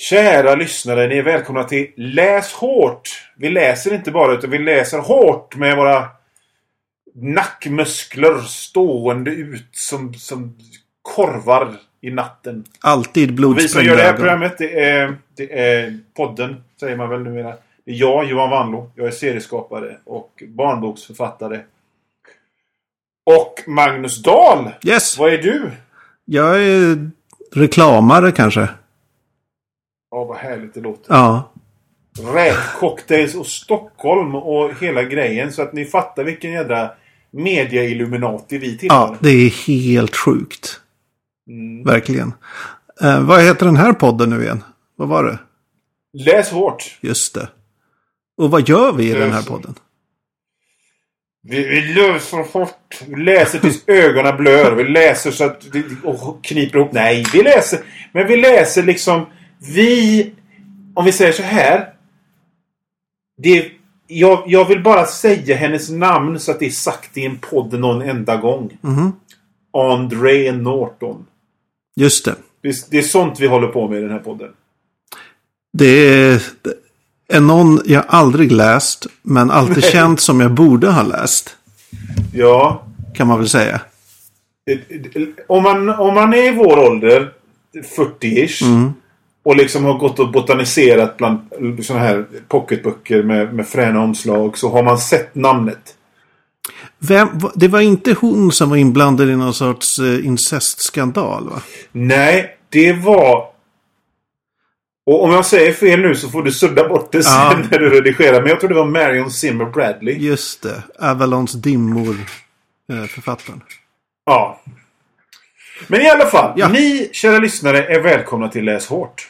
Kära lyssnare, ni är välkomna till Läs hårt. Vi läser inte bara utan vi läser hårt med våra nackmuskler stående ut som, som korvar i natten. Alltid Och vi som gör det här blodsprängda programmet det är, det är podden, säger man väl numera. Det är jag, Johan Wanlo. Jag är serieskapare och barnboksförfattare. Och Magnus Dahl. Yes! Vad är du? Jag är reklamare kanske. Ja, vad härligt det låter. Ja. Räkcocktails och Stockholm och hela grejen. Så att ni fattar vilken jädra media-illuminati vi tillhör. Ja, det är helt sjukt. Mm. Verkligen. Eh, vad heter den här podden nu igen? Vad var det? Läs hårt. Just det. Och vad gör vi i den här Läs. podden? Vi, vi läser hårt. Vi läser tills ögonen blör. Vi läser så att vi och kniper ihop. Nej, vi läser. Men vi läser liksom. Vi... Om vi säger så här. Det, jag, jag vill bara säga hennes namn så att det är sagt i en podd någon enda gång. Mhm. André Norton. Just det. Det, det är sånt vi håller på med i den här podden. Det är, det är någon jag aldrig läst, men alltid känt som jag borde ha läst. Ja. Kan man väl säga. Om man, om man är i vår ålder, 40-ish. Mm. Och liksom har gått och botaniserat bland sådana här pocketböcker med, med fräna omslag. Så har man sett namnet. Vem, det var inte hon som var inblandad i någon sorts eh, incestskandal va? Nej, det var... Och om jag säger fel nu så får du sudda bort det sen Ja. när du redigerar. Men jag tror det var Marion Zimmer Bradley. Just det. Avalons dimmor. Eh, författaren. Ja. Men i alla fall. Ja. Ni, kära lyssnare, är välkomna till Läs Hårt.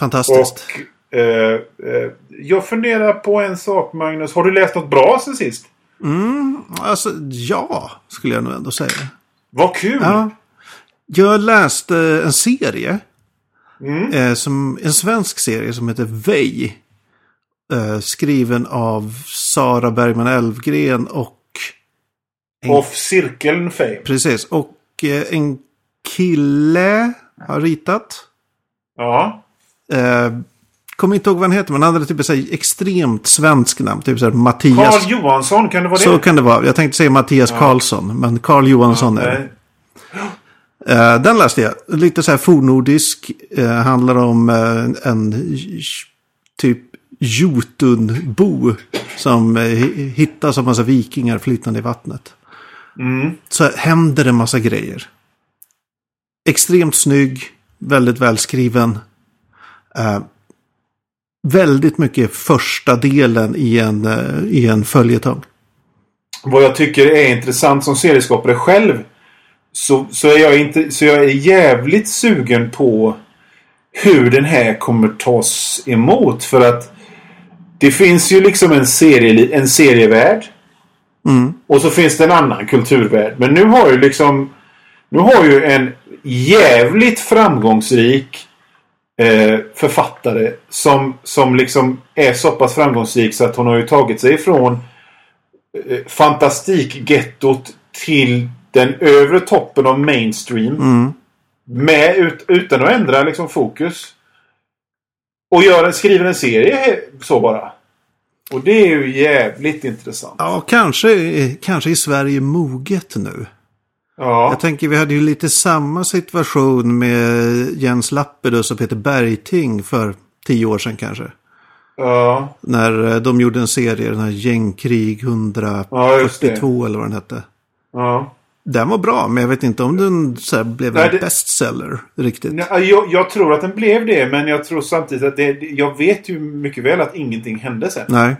Fantastiskt. Och eh, eh, jag funderar på en sak, Magnus. Har du läst något bra sen sist? Mm, alltså ja, skulle jag nog ändå säga. Vad kul! Ja. Jag läste en serie. Mm. Eh, som, en svensk serie som heter Vej. Eh, skriven av Sara Bergman Elfgren och... En, Off cirkeln fame. precis. Och eh, en kille har ritat. Ja. Eh, kommer inte ihåg vad han heter, men han hade typ ett extremt svensk namn. Typ så här Mattias. Carl Johansson, kan det vara det? Så kan det vara. Jag tänkte säga Mattias Karlsson, men Carl Johansson är det. Eh, den läste jag. Lite så här fornordisk. Eh, handlar om eh, en typ Jotunbo som eh, hi- hittas av massa vikingar flytande i vattnet. Mm. Så händer det massa grejer. Extremt snygg, väldigt välskriven. Eh, väldigt mycket första delen i en, eh, i en följetong. Vad jag tycker är intressant som serieskapare själv. Så, så, är jag inte, så jag är jävligt sugen på hur den här kommer tas emot. För att det finns ju liksom en, serie, en serievärld. Mm. Och så finns det en annan kulturvärld. Men nu har ju liksom... Nu har ju en jävligt framgångsrik eh, författare som, som liksom är så pass framgångsrik så att hon har ju tagit sig ifrån eh, fantastikgettot till den övre toppen av mainstream. Mm. Med, ut, utan att ändra liksom fokus. Och gör skriver en serie så bara. Och det är ju jävligt intressant. Ja, kanske, kanske i Sverige moget nu. Ja. Jag tänker vi hade ju lite samma situation med Jens Lapidus och Peter Bergting för tio år sedan kanske. Ja. När eh, de gjorde en serie, den här Gängkrig Ja, just det. 142 eller vad den hette. ja. Den var bra, men jag vet inte om den så blev Nej, en det- bestseller riktigt. Nej, Jag, jag tror att den blev det, men jag tror samtidigt att det... Jag vet ju mycket väl att ingenting hände sen. Nej.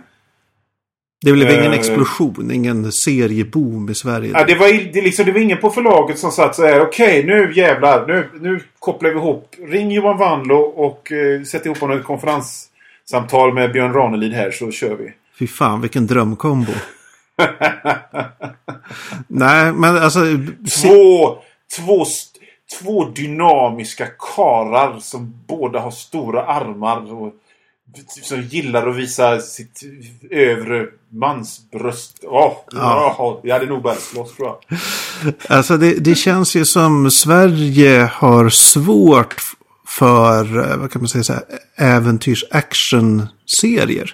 Det blev ingen Eh. explosion, ingen serieboom i Sverige. Ja, det, var, det, liksom, det var ingen på förlaget som satt så här. Okej, nu jävlar. Nu, nu kopplar vi ihop. Ring Johan Wanlo och eh, sätt ihop honom ett konferenssamtal med Björn Ranelid här så kör vi. Fy fan, vilken drömkombo. Nej, men alltså... Två, två, två dynamiska karar som båda har stora armar och som gillar att visa sitt övre mansbröst. Åh, ja. jag hade nog börjat slåss tror jag. Alltså det, det känns ju som Sverige har svårt för, eh, vad kan man säga, så här, äventyrs-action-serier.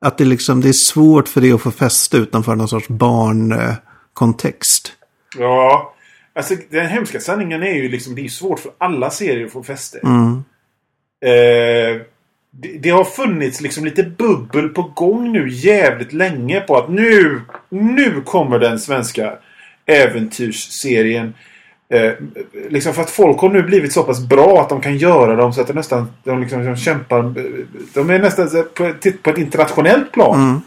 Att det liksom, det är svårt för det att få fäste utanför någon sorts barnkontext. Ja. Alltså den hemska sanningen är ju liksom det är svårt för alla serier att få fäste. Mm. Eh, det, det har funnits liksom lite bubbel på gång nu jävligt länge på att nu, nu kommer den svenska äventyrsserien. Eh, liksom för att folk har nu blivit så pass bra att de kan göra dem så att de nästan de liksom, de kämpar. De är nästan på, på ett internationellt plan. Mm.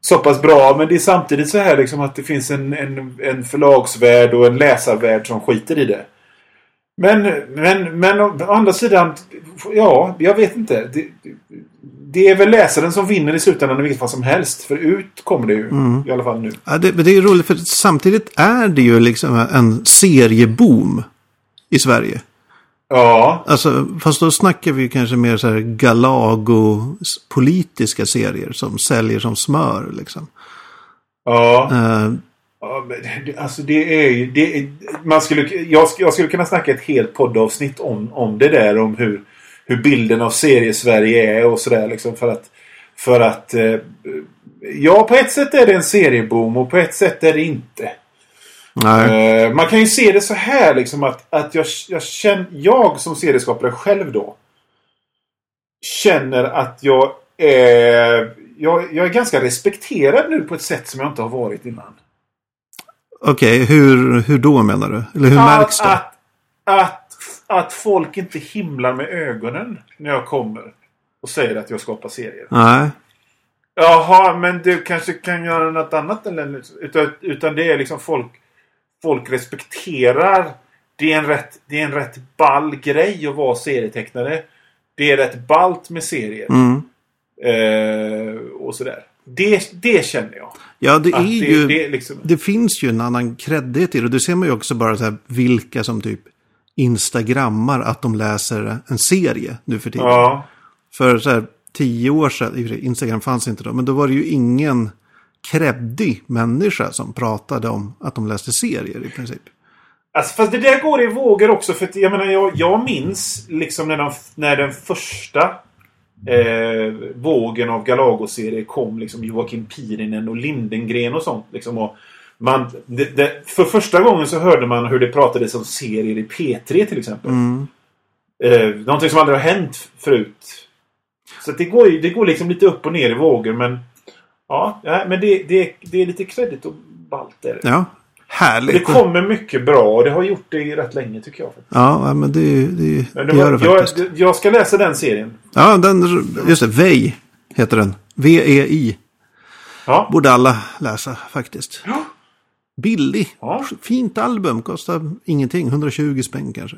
Så pass bra. Men det är samtidigt så här liksom att det finns en, en, en förlagsvärld och en läsarvärld som skiter i det. Men, men, men å andra sidan. Ja, jag vet inte. Det, det är väl läsaren som vinner i slutändan i vilket fall som helst. För ut kommer det ju. I alla fall nu. Ja, det, men det är roligt för samtidigt är det ju liksom en serieboom i Sverige. Ja. Alltså, fast då snackar vi kanske mer så här Galago-politiska serier som säljer som smör liksom. Ja. Eh, Ja, men Alltså det är ju... Det är, man skulle, jag, jag skulle kunna snacka ett helt poddavsnitt om, om det där. Om hur, hur bilden av serie-Sverige är och sådär. Liksom för att... För att... Eh, ja, på ett sätt är det en serieboom och på ett sätt är det inte. nej. Eh, man kan ju se det så här liksom att, att jag, jag, känner, jag som serieskapare själv då. Känner att jag är... Jag, jag är ganska respekterad nu på ett sätt som jag inte har varit innan. Okej, hur, hur då menar du? Eller hur märks det? Att, att, att folk inte himlar med ögonen när jag kommer och säger att jag skapar serier. Nej. Jaha, men du kanske kan göra något annat eller utan, utan det är liksom folk folk respekterar det är en rätt det är en rätt ball grej att vara serietecknare. Det är rätt ballt med serier. Mm. Eh, och sådär. Det, det känner jag. Ja, det är Att ju... det, liksom, Det finns ju en annan kreddighet i det. Och det ser man ju också bara så här vilka som typ instagrammar att de läser en serie nu för tiden. ja. För så här tio år sedan, Instagram fanns inte då, men då var det ju ingen kreddig människa som pratade om att de läste serier i princip. Alltså, fast det där går i vågor också. För att, jag menar, jag, jag minns liksom när, de, när den första eh, vågen av Galago-serier kom. Liksom Joakim Pirinen och Lindengren och sånt. Liksom, och man, det, det, för första gången så hörde man hur det pratades om serier i P3 till exempel. Mm. Eh, någonting som aldrig har hänt förut. Så det går, det går liksom lite upp och ner i vågor. Men ja, ja men det, det, det är lite kredit och ballt. Är det. Ja, det härligt. kommer mycket bra och det har gjort det i rätt länge tycker jag. Ja, ja, men det, det, Men det det gör det jag, faktiskt. jag ska läsa den serien. Ja, den, just det, VEI heter den. V-E-I. Ja. Borde alla läsa faktiskt. Ja. Billig. Ja. Fint album. Kostar ingenting. 120 spänn kanske.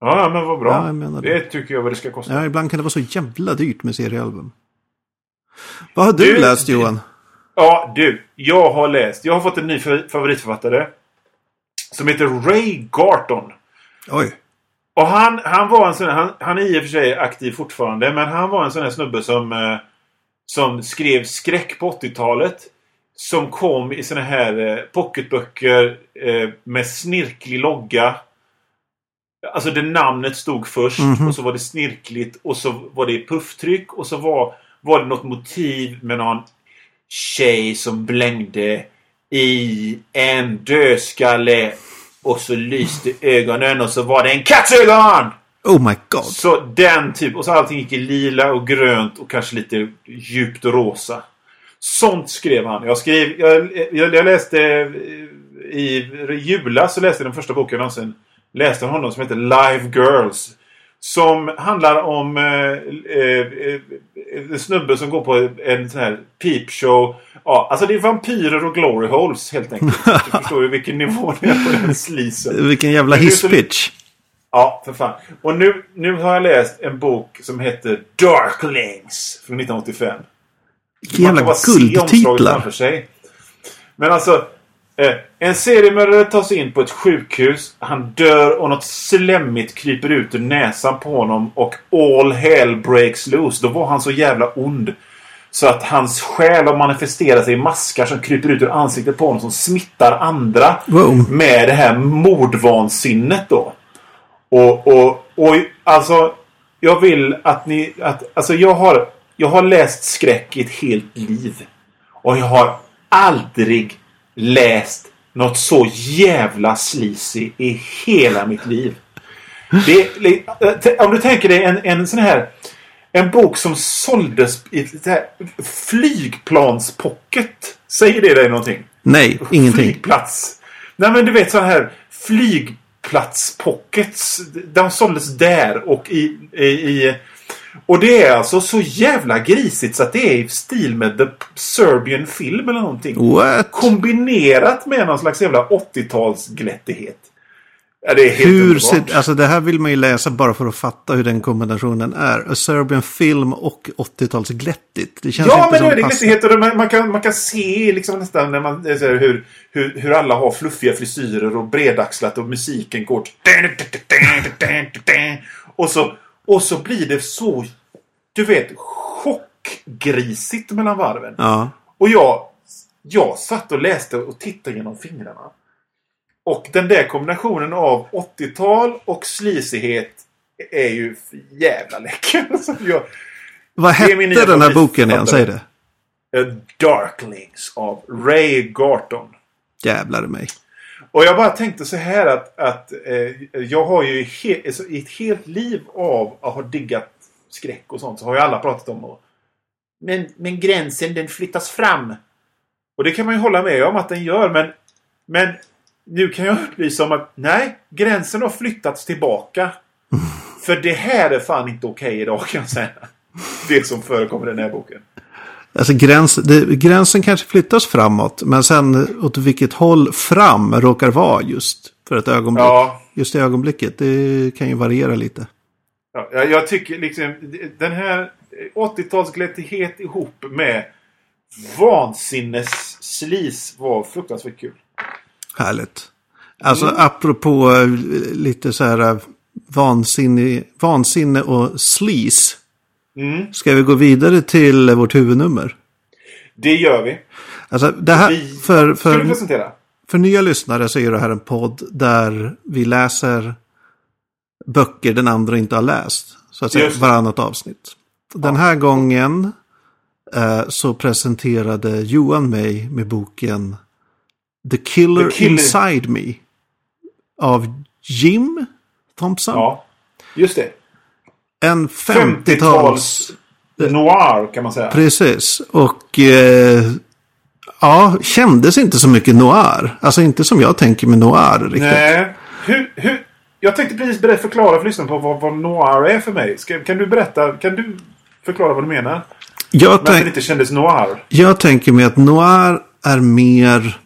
Ja, men vad bra. Ja, jag det. det. tycker jag vad det ska kosta. Ja, ibland kan det vara så jävla dyrt med seriealbum. Vad har du, Du- läst Johan? Ja, du. Jag har läst. Jag har fått en ny fa- favoritförfattare. Som heter Ray Garton. Oj. Och han, han var en sån han, han är i och för sig aktiv fortfarande. Men han var en sån här snubbe som, eh, som skrev skräck på 80-talet. Som kom i såna här eh, pocketböcker eh, med snirklig logga. Alltså det namnet stod först Mhm. och så var det snirkligt och så var det pufftryck och så var, var det något motiv med någon tjej som blängde i en dödskalle och så lyste ögonen och så var det en kattögon! Oh my god. Så den typ. Och så allting gick i lila och grönt och kanske lite djupt rosa. Sånt skrev han. Jag skrev... Jag, jag, jag läste... eh, I julas så läste jag den första boken någonsin. Läste honom som heter Live Girls. Som handlar om eh, eh, eh, en snubbe som går på en sån här peepshow. Ja, alltså det är vampyrer och glory holes helt enkelt. Du förstår ju vilken nivå det är på den sleazen. Vilken jävla hisspitch. Ja, för fan. Och nu, nu har jag läst en bok som heter Darklings från 1985. Vilka Man kan jävla bara se omslaget guldtitlar. framför sig. Men alltså. Eh, en seriemördare tas in på ett sjukhus. Han dör och något slemmigt kryper ut ur näsan på honom. Och all hell breaks loose. Då var han så jävla ond. Så att hans själ har manifesterat sig i maskar som kryper ut ur ansiktet på honom. Som smittar andra Wow. med det här mordvansinnet då. Och, och, och Alltså, jag vill att ni... Att, alltså, jag har, jag har läst skräck i ett helt liv. Och jag har aldrig läst något så jävla sleazy i hela mitt liv. Det, om du tänker dig en, en sån här... En bok som såldes i flygplanspocket. Säger det dig någonting? Nej, ingenting. Flygplats. Nej men du vet så här flygplatspockets. De såldes där och i, i, i och det är alltså så jävla grisigt så att det är i stil med The Serbian Film eller någonting. What? Kombinerat med någon slags jävla 80-talsglättighet. Ja, det är helt Hur ser, alltså det här vill man ju läsa bara för att fatta hur den kombinationen är. A Serbian film och 80-talsglättigt. Det känns Ja, inte men som då är det glättighet och man, man, kan, man kan se liksom nästan när man eh, här, hur, hur, hur alla har fluffiga frisyrer och bredaxlat och musiken går... Och så, och så blir det så, du vet, chockgrisigt mellan varven. Ja. Och jag, jag satt och läste och tittade genom fingrarna. Och den där kombinationen av 80-tal och sleazighet är ju jävla läcker. Jag, Vad hette den här boken igen? Säg det. A Darklings av Ray Garton. Jävlar mig. Och jag bara tänkte så här att, att eh, jag har ju he, alltså, i ett helt liv av att ha diggat skräck och sånt så har ju alla pratat om och, men, men gränsen den flyttas fram. Och det kan man ju hålla med om att den gör men, men nu kan jag upplysa om att nej, gränsen har flyttats tillbaka. För det här är fan inte okej idag kan jag säga. Det som förekommer i den här boken. Alltså gräns, det, gränsen kanske flyttas framåt. Men sen åt vilket håll fram råkar vara just för ett ögonblick. Ja, Just i ögonblicket. Det kan ju variera lite. Ja, jag, tycker liksom den här 80-talsglättighet ihop med vansinnes-slis var fruktansvärt kul. Härligt. Alltså Mm. apropå eh, lite så här eh, vansinne, vansinne och sleaze. Mm. Ska vi gå vidare till vårt huvudnummer? Det gör vi. Alltså det här, Vi- för, Ska du för, presentera? för nya lyssnare så är det här en podd där vi läser böcker den andra inte har läst. Så att säga, Just varannat avsnitt. Den här gången eh, så presenterade Johan mig med boken The Killer, The Killer- Inside Me. Av Jim Thompson. Ja, just det. En 50-tals... 50-tals noir kan man säga. Precis. Och eh, ja, kändes inte så mycket noir. Alltså inte som jag tänker med noir riktigt. Nej. Hur, hur, jag tänkte precis förklara för lyssnarna på vad, vad noir är för mig. Ska, kan du berätta? Kan du förklara vad du menar? Jag, Varför det tänk, inte kändes noir? jag tänker mig att noir är mer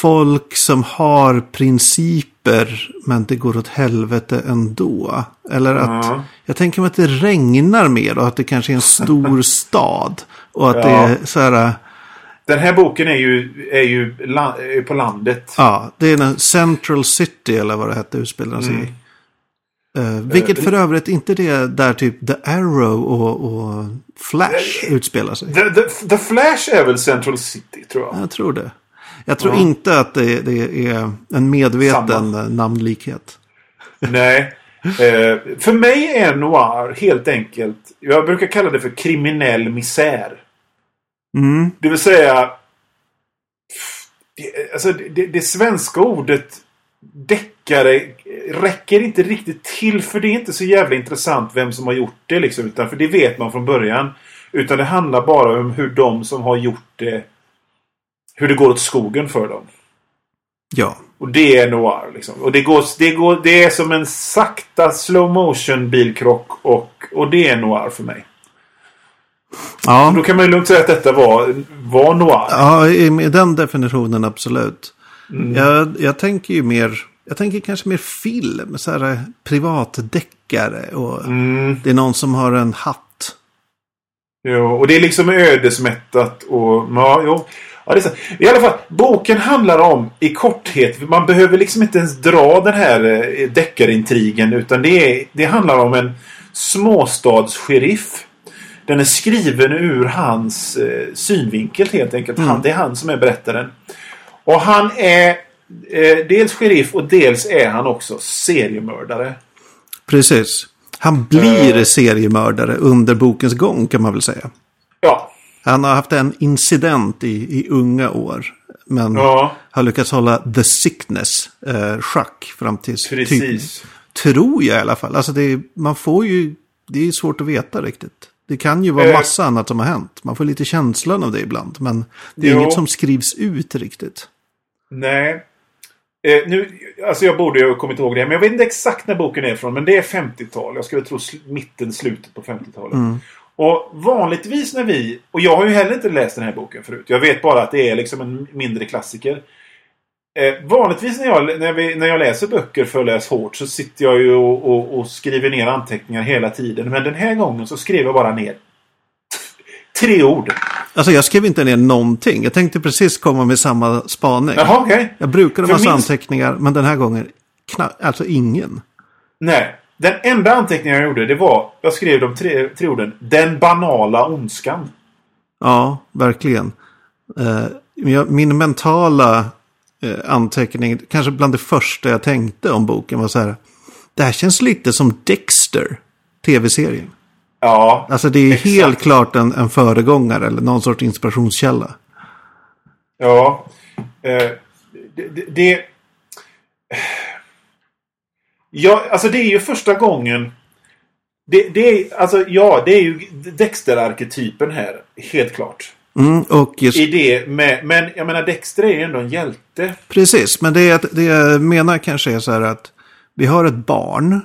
folk som har principer men det går åt helvete ändå. Eller att Ja. jag tänker mig att det regnar mer och att det kanske är en stor stad. Och att det Ja. är så här, Den här boken är ju, är ju la, är på landet. ja, det är en Central City eller vad det hette utspelar sig i. Eh, vilket Eh, för övrigt inte det är där typ The Arrow och, och Flash utspelar sig. The, the, the Flash är väl Central City, tror jag. Jag tror det. Jag tror Ja. inte att det, det är en medveten Samma. namnlikhet. Nej. Eh, för mig är noir helt enkelt, jag brukar kalla det för kriminell misär. Mm. Det vill säga, det, alltså det, det svenska ordet deckare räcker inte riktigt till för det är inte så jävla intressant vem som har gjort det liksom. Utan för det vet man från början. Utan det handlar bara om hur de som har gjort det hur det går åt skogen för dem. Ja. Och det är noir liksom. Och det, går, det, går, det är som en sakta slow motion bilkrock och, och det är noir för mig. Ja, Då kan man ju lugnt säga att detta var, var noir. ja i- med den definitionen absolut. Mm. Jag, jag tänker ju mer, jag tänker kanske mer film, så här eh, privatdeckare och Mm, det är någon som har en hatt. jo, och det är liksom ödesmättat och... Ja, jo. Ja, det är så. I alla fall, boken handlar om i korthet. Man behöver liksom inte ens dra den här eh, deckarintrigen. Utan det, är, det handlar om en småstadssheriff. Den är skriven ur hans eh, synvinkel helt enkelt. Han, det är han som är berättaren. Och han är eh, dels sheriff och dels är han också seriemördare. Precis. Han blir Eh. seriemördare under bokens gång kan man väl säga. Ja. Han har haft en incident i, i unga år. Men Ja. har lyckats hålla the sickness eh, schack fram tills typ, Precis. tror jag i alla fall. Alltså det är, man får ju, det är svårt att veta riktigt. Det kan ju vara Eh. massa annat som har hänt. Man får lite känslan av det ibland. Men det är Jo. inget som skrivs ut riktigt. Nej. Eh, nu, alltså jag borde ju ha kommit ihåg det, men jag vet inte exakt när boken är ifrån. Men det är 50-tal. Jag skulle tro sl- mitten, slutet på 50-talet. Och vanligtvis när vi... Och jag har ju heller inte läst den här boken förut. Jag vet bara att det är liksom en mindre klassiker. Eh, vanligtvis när jag, när, vi, när jag läser böcker för att läsa hårt så sitter jag ju och, och, och skriver ner anteckningar hela tiden. Men den här gången så skrev jag bara ner tre ord. Alltså jag skrev inte ner någonting. Jag tänkte precis komma med samma spaning. Jaha, okej. Jag brukar ha massa min- anteckningar, men den här gången alltså ingen. Nej. Den enda anteckningen jag gjorde det var... Jag skrev de tre, tre orden. Den banala ondskan. Ja, verkligen. Eh, min mentala eh, anteckning, kanske bland det första jag tänkte om boken var så här. Det här känns lite som Dexter, tv-serien. Ja. Alltså det är Exakt. helt klart en, en föregångare eller någon sorts inspirationskälla. Ja. Eh, det... det, det ja, alltså det är ju första gången... Det, det är, alltså, ja, det är ju Dexter-arketypen här. Helt klart. Mm, och just, I det med, men jag menar Dexter är ju ändå en hjälte. precis, men det, det jag menar kanske är så här att vi har ett barn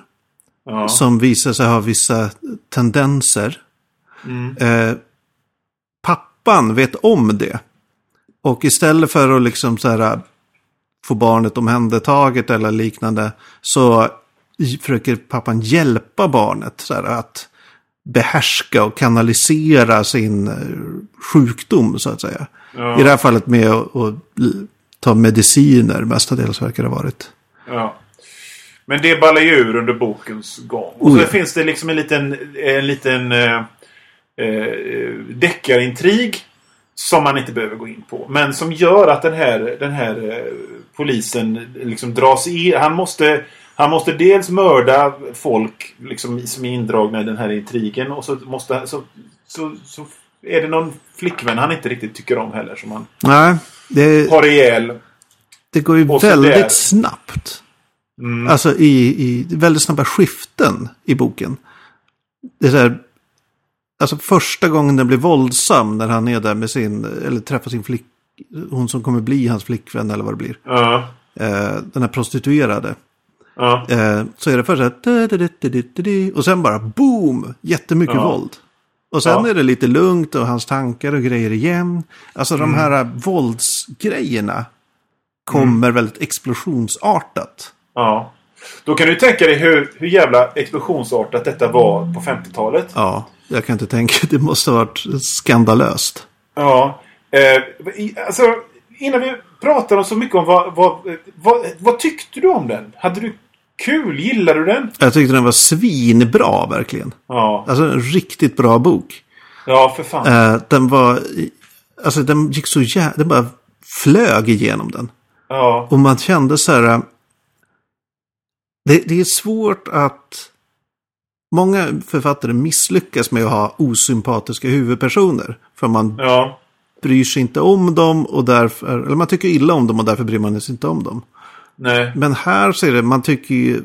Ja. som visar sig ha vissa tendenser. Mm. Eh, pappan vet om det. Och istället för att liksom så här, få barnet omhändertaget eller liknande så försöker pappan hjälpa barnet så här, att behärska och kanalisera sin eh, sjukdom så att säga. Ja. I det här fallet med att, ta mediciner mestadels verkar det ha varit. Ja. Men det ballar ju ur under bokens gång. Och Oh, så ja. finns det liksom en liten, en liten eh, eh, deckarintrig. Som man inte behöver gå in på. Men som gör att den här, den här eh, polisen liksom dras i. Han måste, han måste dels mörda folk liksom, som är indragna i den här intrigen. Och så, måste, så, så, så är det någon flickvän han inte riktigt tycker om heller. Som han Nej, det, har ihjäl. det går ju väldigt där. snabbt. Mm. Alltså i, i väldigt snabba skiften i boken. Det är så här, alltså första gången den blir våldsam när han är där med sin, eller träffar sin flick, hon som kommer bli hans flickvän eller vad det blir. Ja. Eh, den här prostituerade. Ja. Eh, så är det först så här, och sen bara boom, jättemycket Ja. våld. Och sen Ja. är det lite lugnt och hans tankar och grejer igen. Alltså de Mm. här våldsgrejerna kommer väldigt explosionsartat. Ja. Då kan du tänka dig hur, hur jävla explosionsartat detta var på 50-talet. Ja, jag kan inte tänka. Det måste ha varit skandalöst. Ja. Eh, alltså, innan vi pratar så mycket om vad, vad, vad, vad tyckte du om den? Hade du kul? Gillade du den? Jag tyckte den var svinbra verkligen. Ja. Alltså en riktigt bra bok. Ja, för fan. Eh, den var, alltså den gick så jävla, den bara flög igenom den. Ja. Och man kände så här, eh, det, det är svårt att, många författare misslyckas med att ha osympatiska huvudpersoner. För man Ja. bryr sig inte om dem och därför, eller man tycker illa om dem och därför bryr man sig inte om dem. Nej. Men här så är det, man tycker ju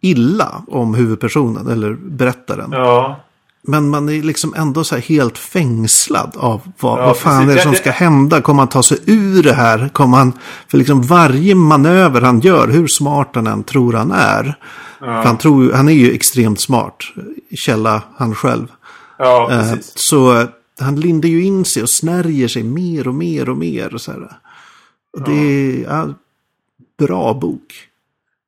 illa om huvudpersonen eller berättaren. Ja. Men man är liksom ändå så här helt fängslad av vad, Ja, vad fan precis. är det som ska hända? Kommer han ta sig ur det här? Kommer han, för liksom varje manöver han gör, hur smart han än tror han är. För han, tror, han är ju extremt smart, källa han själv. Ja, Eh, precis. Så eh, han lindar ju in sig och snärjer sig mer och mer och mer. Och så här. Och det är ja, bra bok.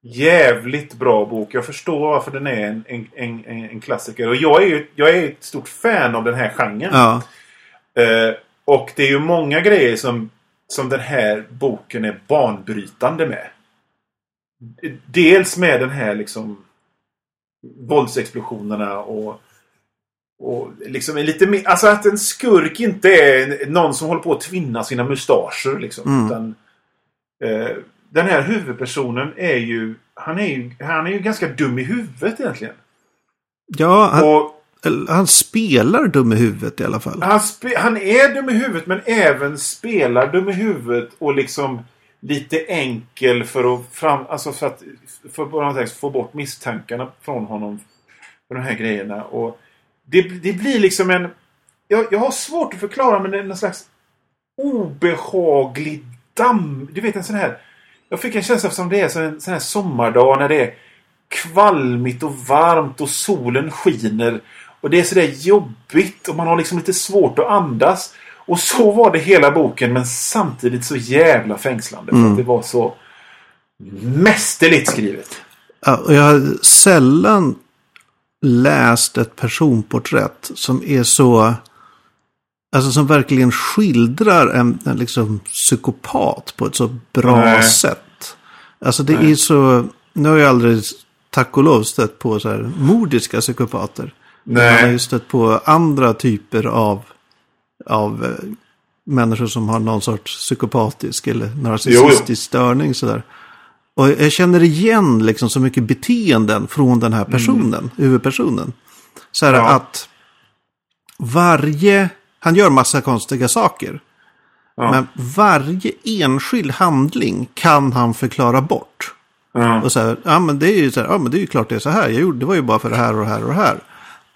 Jävligt bra bok. Jag förstår varför den är en, en, en, en klassiker. Och jag är ju jag är ett stort fan av den här genren. Ja, Eh, och det är ju många grejer som, som den här boken är banbrytande med. Dels med den här liksom våldsexplosionerna och och liksom är lite mer, alltså att en skurk inte är någon som håller på att tvinna sina mustascher liksom. Mm. Utan, eh, den här huvudpersonen är ju han, är ju... han är ju ganska dum i huvudet egentligen. Ja, han, Och han spelar dum i huvudet i alla fall. han, spe, han är dum i huvudet men även spelar dum i huvudet och liksom lite enkel för att, fram, alltså för att för att få bort misstankarna från honom. För de här grejerna. Och det, det blir liksom en... Jag, jag har svårt att förklara men det är någon slags obehaglig damm. Du vet en sån här... Jag fick en känsla som det är så en sån här sommardag när det är kvalmigt och varmt och solen skiner. Och det är sådär jobbigt och man har liksom lite svårt att andas. Och så var det hela boken men samtidigt så jävla fängslande. För att det var så mästerligt skrivet. Ja, jag har sällan läst ett personporträtt som är så... Alltså som verkligen skildrar en, en liksom psykopat på ett så bra Nej. sätt. Alltså det Nej. är så... Nu har jag aldrig, tack och lov, stött på så här mordiska psykopater. Nej. Man har ju stött på andra typer av, av eh, människor som har någon sorts psykopatisk eller narcissistisk störning. Sådär. Och jag känner igen liksom så mycket beteenden från den här personen, huvudpersonen. Så här Ja. att varje, han gör massa konstiga saker. Ja. Men varje enskild handling kan han förklara bort. Ja. Och så här, ja men det är ju så här, ja men det är ju klart det är så här. Jag gjorde, det var ju bara för det här och det här och det här.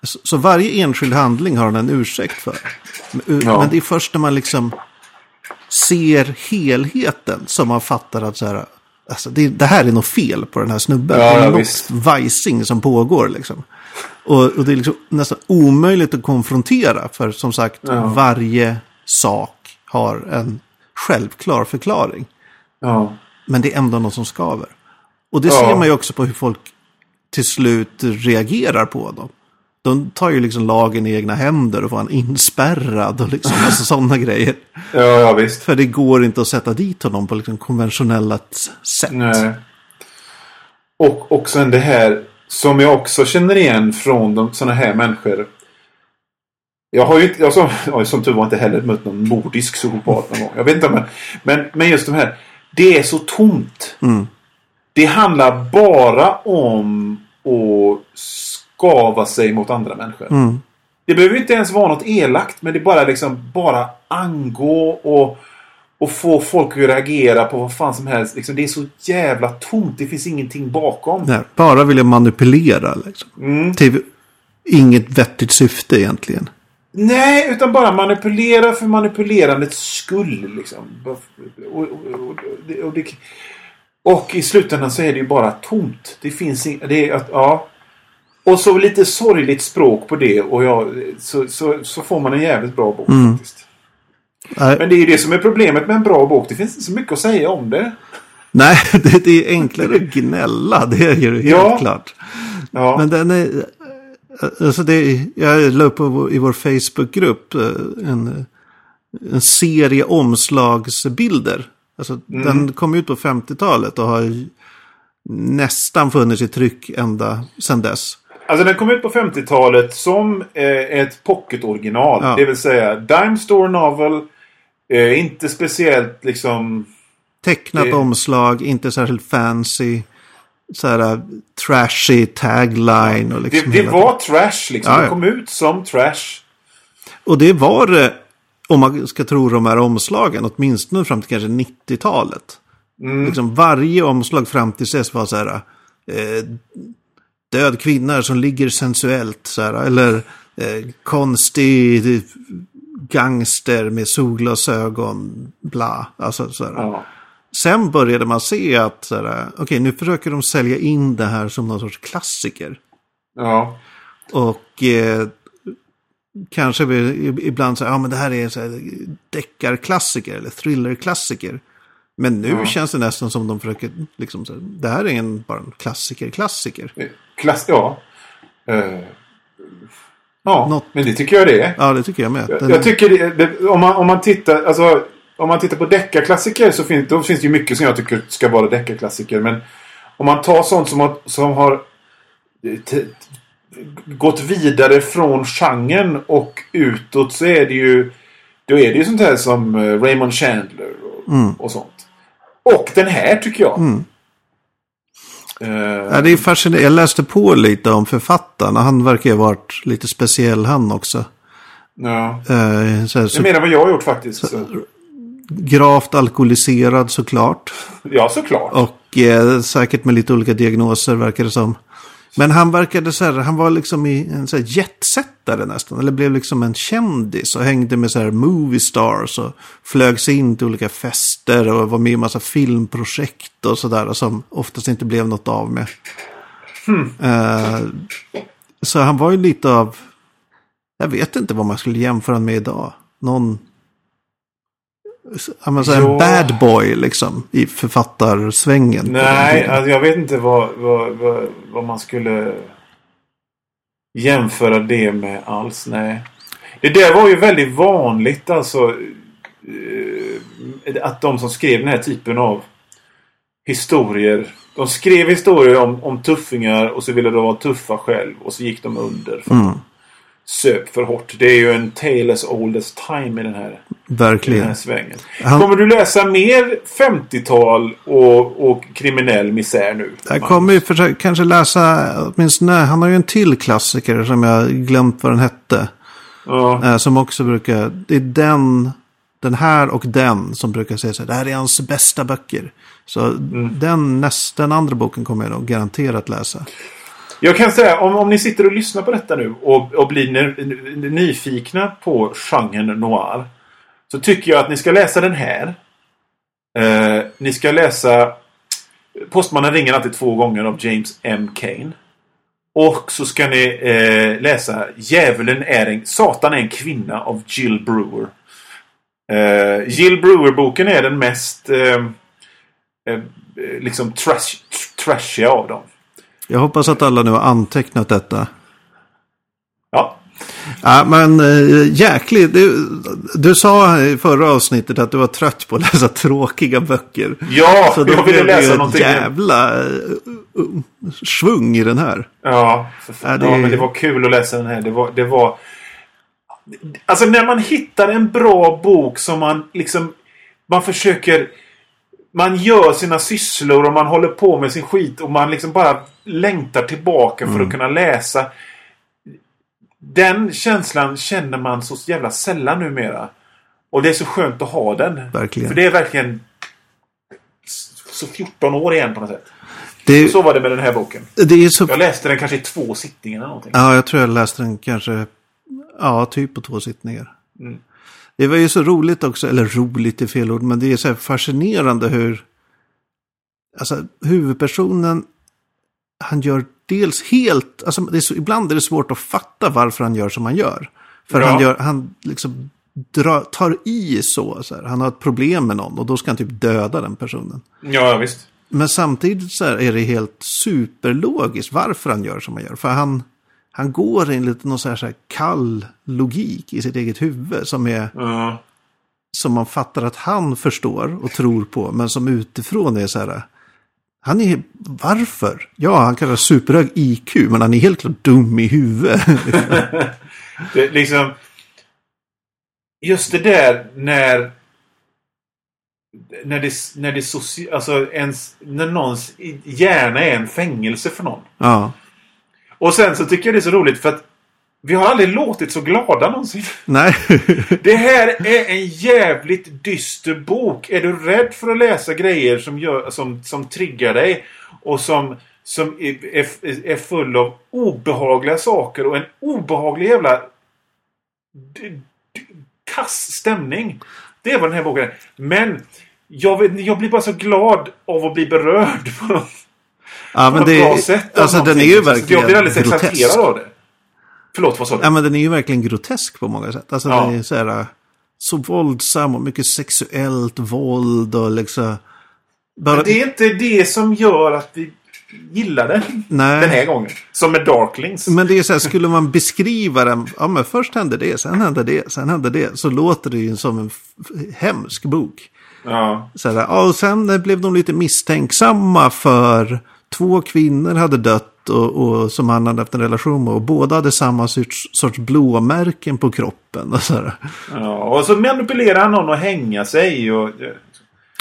Så, så varje enskild handling har han en ursäkt för. Men, Ja. men det är först när man liksom ser helheten som man fattar att så här, alltså det, det här är något fel på den här snubben. Ja, det är ja, något visst. vajsing som pågår liksom. Och, och det är liksom nästan omöjligt att konfrontera. För som sagt, Ja. varje sak har en självklar förklaring. Men det är ändå något som skaver. Och det ser man ju också på hur folk till slut reagerar på dem. De tar ju liksom lagen i egna händer och får han inspärrad och liksom alltså sådana grejer. ja, ja visst. För det går inte att sätta dit honom på liksom konventionella sätt. Nej. Och, och sen det här som jag också känner igen från de, såna här människor. Jag har ju inte, jag som, som tur var inte heller mött någon mordisk psykopat någon gång. Jag vet inte men, men, men just de här. Det är så tomt. Mm. Det handlar bara om att skava sig mot andra människor. Mm. Det behöver inte ens vara något elakt men det är bara liksom bara angå och, och få folk att reagera på vad fan som helst. Liksom, det är så jävla tomt. Det finns ingenting bakom. Nej, bara vilja manipulera liksom. Mm. Till inget vettigt syfte egentligen. Nej, utan bara manipulera för manipulerandets skull. Liksom. Och, och, och, och, det- och, i slutändan så är det ju bara tomt. Det finns inget... Det är att, ja. Och så lite sorgligt språk på det och ja, så, så, så får man en jävligt bra bok Mm. faktiskt. Nej, Men det är ju det som är problemet med en bra bok. Det finns inte så mycket att säga om det. nej det, är enklare att gnälla. Det är ju helt Ja. klart. Ja. Men den är... Alltså det, jag la upp i vår Facebookgrupp eh, en, en serie omslagsbilder. Alltså, Den kom ut på 50-talet och har nästan funnits i tryck ända sedan dess. Alltså den kom ut på 50-talet som eh, ett pocket-original. Ja. Det vill säga Dime Store Novel. Eh, inte speciellt liksom... Tecknat Det- omslag, inte särskilt fancy. Så här uh, trashy tagline och Det, liksom det hela- var trash liksom. Ja, Det ja. kom ut som trash. Och det var det, om man ska tro de här omslagen, åtminstone fram till kanske 90-talet. Liksom varje omslag fram till dess var så här, eh, död kvinna som ligger sensuellt, så här, eller eh, konstig gangster med solglasögon, bla. Alltså, så här. Ja. Sen började man se att, så här, okej, nu försöker de sälja in det här som någon sorts klassiker. Ja. Och eh, kanske ibland säger, ja men det här är så här deckarklassiker eller thrillerklassiker. Men nu Ja. känns det nästan som de försöker, liksom, så här, det här är en, bara en klassiker-klassiker. Klass... Ja. Eh, ja, Något- men det tycker jag det är. Ja, det tycker jag med. Den, Jag tycker det, det, om, man, om man tittar alltså, om man tittar på deckarklassiker så finns, då finns det ju mycket som jag tycker ska vara deckarklassiker. Men om man tar sånt som har, som har eh, gått vidare från genren och utåt så är det ju då är det ju sånt här som eh, Raymond Chandler och, Mm. och sånt. Och den här tycker jag. Mm. Eh, Ja, det är fascinerande. Jag läste på lite om författarna. Han verkar ju ha varit lite speciell han också. ja. Här, så Jag menar vad jag har gjort faktiskt. Så. gravt alkoholiserad såklart. Ja, såklart. Och eh, säkert med lite olika diagnoser verkar det som. Men han verkade så här, han var liksom i en så här jetsättare nästan. Eller blev liksom en kändis och hängde med så här movie stars. Och flög sig in till olika fester och var med i massa filmprojekt och sådär. Som oftast inte blev något av med. Eh, så han var ju lite av, jag vet inte vad man skulle jämföra med idag. Någon, men så här, en Ja. bad boy liksom i författarsvängen. Nej, alltså, jag vet inte vad, vad, vad, vad man skulle jämföra det med alls. Nej. Det där var ju väldigt vanligt alltså. eh, Att de som skrev den här typen av historier. De skrev historier om, om tuffingar och så ville de vara tuffa själv. Och så gick de under. Mm, söp för hårt. Det är ju en tale as old as time i den här, i den verkligen. här svängen. Han- Kommer du läsa mer 50-tal och, och kriminell misär nu? Jag kommer ju försöka kanske läsa, åtminstone, han har ju en till klassiker som jag glömt vad den hette. Ja. Eh, som också brukar, det är den, den här och den som brukar säga så här, det här är hans bästa böcker. Så den, näst, den andra boken kommer jag nog garanterat läsa. Jag kan säga, om, om ni sitter och lyssnar på detta nu och, och blir ny, nyfikna på genren noir. Så tycker jag att ni ska läsa den här. Eh, ni ska läsa Postmannen ringer alltid två gånger av James M. Kane. Och så ska ni eh, läsa Djävulen är en... Satan är en kvinna av Jill Brewer. Eh, Jill Brewer-boken är den mest eh, eh, liksom trash, trashiga av dem. Jag hoppas att alla nu har antecknat detta. Ja, Ja, men äh, jäkligt. Du, du sa i förra avsnittet att du var trött på att läsa tråkiga böcker. Ja, Så jag ville det läsa ett någonting. jävla uh, uh, svung i den här. Ja, fan. Ja, det- ja, men det var kul att läsa den här. Det var, det var... Alltså när man hittar en bra bok som man liksom... Man försöker... Man gör sina sysslor och man håller på med sin skit och man liksom bara längtar tillbaka Mm. för att kunna läsa. Den känslan känner man så jävla sällan numera. Och det är så skönt att ha den. Verkligen. För det är verkligen... Så 14 år igen på något sätt. Det, Så var det med den här boken. så... Jag läste den kanske i två sittningar eller någonting. Ja, jag tror jag läste den kanske, ja, typ på två sittningar. Mm. Det var ju så roligt också, eller roligt är fel ord, men det är så här fascinerande hur, alltså huvudpersonen, han gör dels helt, alltså är så, ibland är det svårt att fatta varför han gör som han gör. För Ja. han gör, han liksom drar, tar i så, så här. han har ett problem med någon och då ska han typ döda den personen. Ja, visst. Men samtidigt så här är det helt superlogiskt varför han gör som han gör. För han, han går enligt någon så här, så här kall logik i sitt eget huvud som, är, Ja. som man fattar att han förstår och tror på. Men som utifrån är så här. Han är, varför? Ja, han kan ha superhög IQ, men han är helt klart dum i huvudet. Det, liksom... Just det där när... När det, när det soci, alltså ens, när någons hjärna är en fängelse för någon. ja, Och sen så tycker jag det är så roligt för att vi har aldrig låtit så glada någonsin. nej. Det här är en jävligt dyster bok. Är du rädd för att läsa grejer som, gör, som, som triggar dig och som, som är, är, är full av obehagliga saker och en obehaglig jävla kass stämning. Det är vad den här boken är. Men jag, vet, jag blir bara så glad av att bli berörd ja, men det, bra sätt. alltså den är ju Så verkligen Jag blir alldeles grotesk. exalterad av det. Förlåt, vad sa du? Ja, men den är ju verkligen grotesk på många sätt. Alltså Ja. den är så här, så våldsam och mycket sexuellt våld och liksom... Bara, Men det är inte det som gör att vi gillar den. Nej. Den här gången. Som med Darklings. Men det är så här, skulle man beskriva den, ja men först hände det, sen hände det, sen hände det, så låter det ju som en hemsk bok. Ja. Så här, och sen blev de lite misstänksamma för två kvinnor hade dött och, och som han hade haft en relation med och båda hade samma sorts, sorts blåmärken på kroppen. Och så här. ja. Och så manipulerar han någon att hänga sig. Och,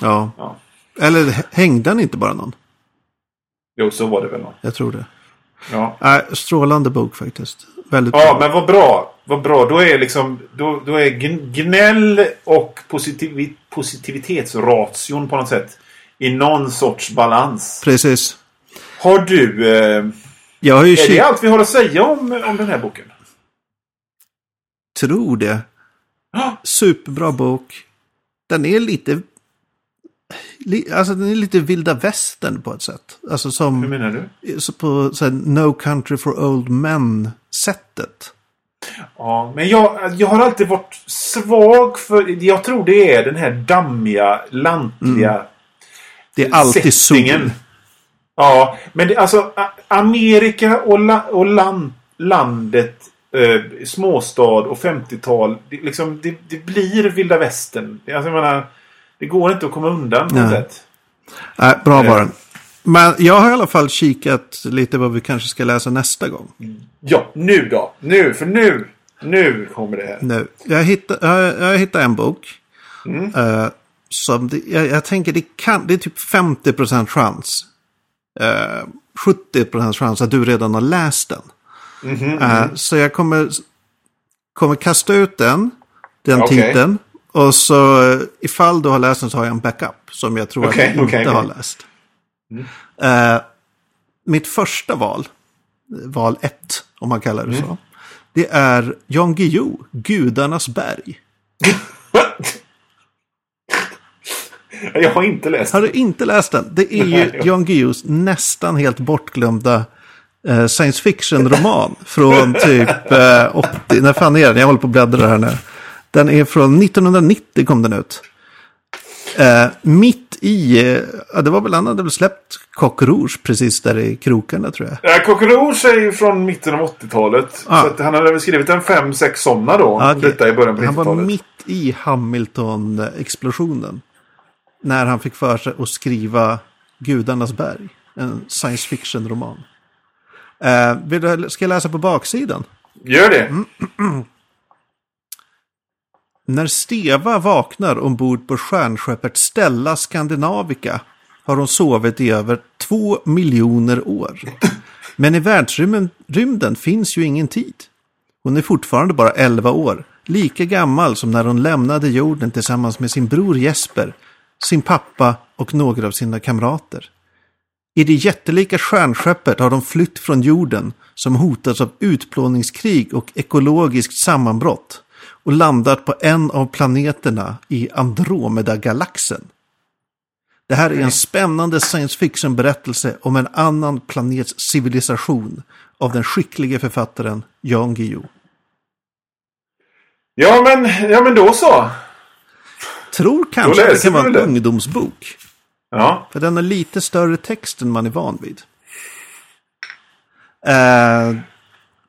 Ja. ja. Eller hängde han inte bara någon? Jo, så var det väl. Någon. Jag tror det. Ja. Nej, strålande bok faktiskt. Väldigt ja, bra. men vad bra. Vad bra. Då är liksom då, då är gn- gnäll och positiv, positivitetsration på något sätt i någon sorts balans. Precis. Har du... Eh, Jag har ju är det allt vi har att säga om, om den här boken? tror det. Superbra bok. Den är lite... Li, alltså den är lite vilda västern på ett sätt. Alltså Hur som menar du? på så här, No Country for Old Men-sättet. Ja, men jag, jag har alltid varit svag för... Jag tror det är den här dammiga, lantliga Det är alltid settingen. sol. Ja, men det, alltså Amerika och, la, och land, landet, eh, småstad och 50-tal. Det, liksom, det, det blir vilda västern. Det- Alltså, jag menar, det går inte att komma undan på något sätt. Nej, bra var Eh. den. Men jag har i alla fall kikat lite vad vi kanske ska läsa nästa gång. Ja, nu då. Nu, för nu. Nu kommer det här. Nu. Jag hittade, jag, jag hittade en bok. eh, som det, jag, jag tänker det, kan, det är typ 50% chans. Uh, 70% chans att du redan har läst den. Eh, så jag kommer, kommer kasta ut den. Den Okej. titeln. Och så eh, ifall du har läst den så har jag en backup. Som jag tror Okej, att du inte okej, har läst. Eh, mitt första val, val 1 om man kallar det så. Det är Jan Guillou, Gudarnas berg. Jag har inte läst. Har du inte läst den? Det är ju. Jan Guillous nästan helt bortglömda eh, science fiction-roman från typ eh, 80. När fan är den? Jag håller på att bläddra här nu. Den är från 1990 kom den ut. Eh, mitt i, ja, det var väl han hade väl släppt Coq Rouge precis där i krokarna tror jag. Äh, Cockroach är ju från mitten av 80-talet. Ah. Så han hade väl skrivit en fem, sex sådana då. Ah, okej. Detta i början på Han var 90-talet. mitt i Hamilton-explosionen. När han fick för sig att skriva Gudarnas berg. En science fiction-roman. Eh, vill du, ska jag läsa på baksidan? Gör det. Mm. När Steva vaknar ombord på stjärnskeppet Stella Scandinavica har hon sovit i över två miljoner år. Men i världsrymden rymden finns ju ingen tid. Hon är fortfarande bara 11 år, lika gammal som när hon lämnade jorden tillsammans med sin bror Jesper, sin pappa och några av sina kamrater. I det jättelika stjärnskeppet har de flytt från jorden som hotas av utplåningskrig och ekologiskt sammanbrott och landat på en av planeterna i Andromeda-galaxen. Det här är en spännande science fiction-berättelse om en annan planets civilisation av den skicklige författaren Jan Guillou. Ja men, ja, men då så. Tror kanske att det kan vara en det. ungdomsbok. Ja. För den har lite större text än man är van vid. Eh,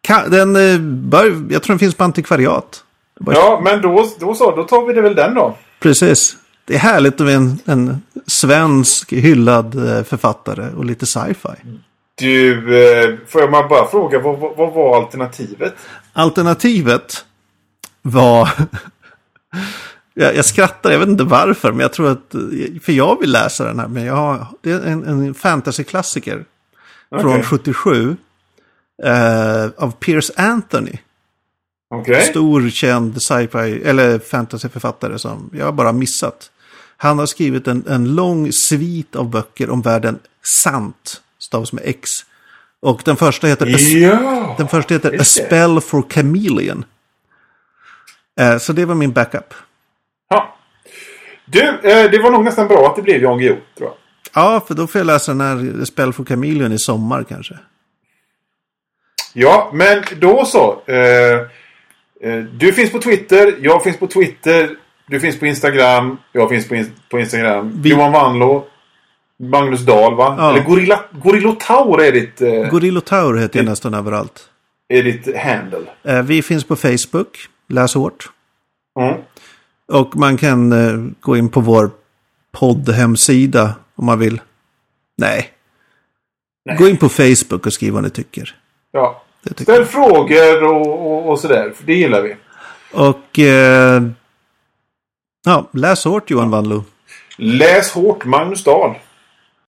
kan, den, eh, bör, jag tror den finns på antikvariat. Bara- Ja, men då, då så. Då tar vi det väl den då. Precis. Det är härligt med en, en svensk hyllad eh, författare och lite sci-fi. Du, eh, får jag bara fråga, vad, vad, vad var alternativet? Alternativet var... jag, jag skrattar, jag vet inte varför, men jag tror att... För jag vill läsa den här, men jag har, det är en, en fantasyklassiker. Från Okej. 77. Eh, av Pierce Anthony. Okej. Stor känd sci-fi eller fantasyförfattare som jag bara missat. Han har skrivit en, en lång svit av böcker om världen Sant. Stavas med X. Och den första heter, Ja! den första heter A. Spell for Chameleon. Eh, så det var min backup. Ja. Du, eh, det var nog nästan bra att det blev Jan Guillou, tror jag. Ja, för då får jag läsa den här A Spell for Chameleon i sommar kanske. Ja, men då så. Eh, eh, du finns på Twitter, jag finns på Twitter, du finns på Instagram, jag finns på, in- på Instagram. Vi- Johan Wanlo, Magnus Dahl va? Ja. Eller Gorilla, Gorillotaur är ditt, eh, Gorillo Tower heter jag nästan överallt. är ditt handle. Eh, vi finns på Facebook, läs hårt. Mm. Och man kan eh, gå in på vår poddhemsida om man vill. Nej. Nej. Gå in på Facebook och skriv vad ni tycker. Ja. Det tycker Ställ frågor och, och, och sådär, för det gillar vi. Och eh, ja, läs hårt Johan Wanlo. Läs hårt Magnus Dahl.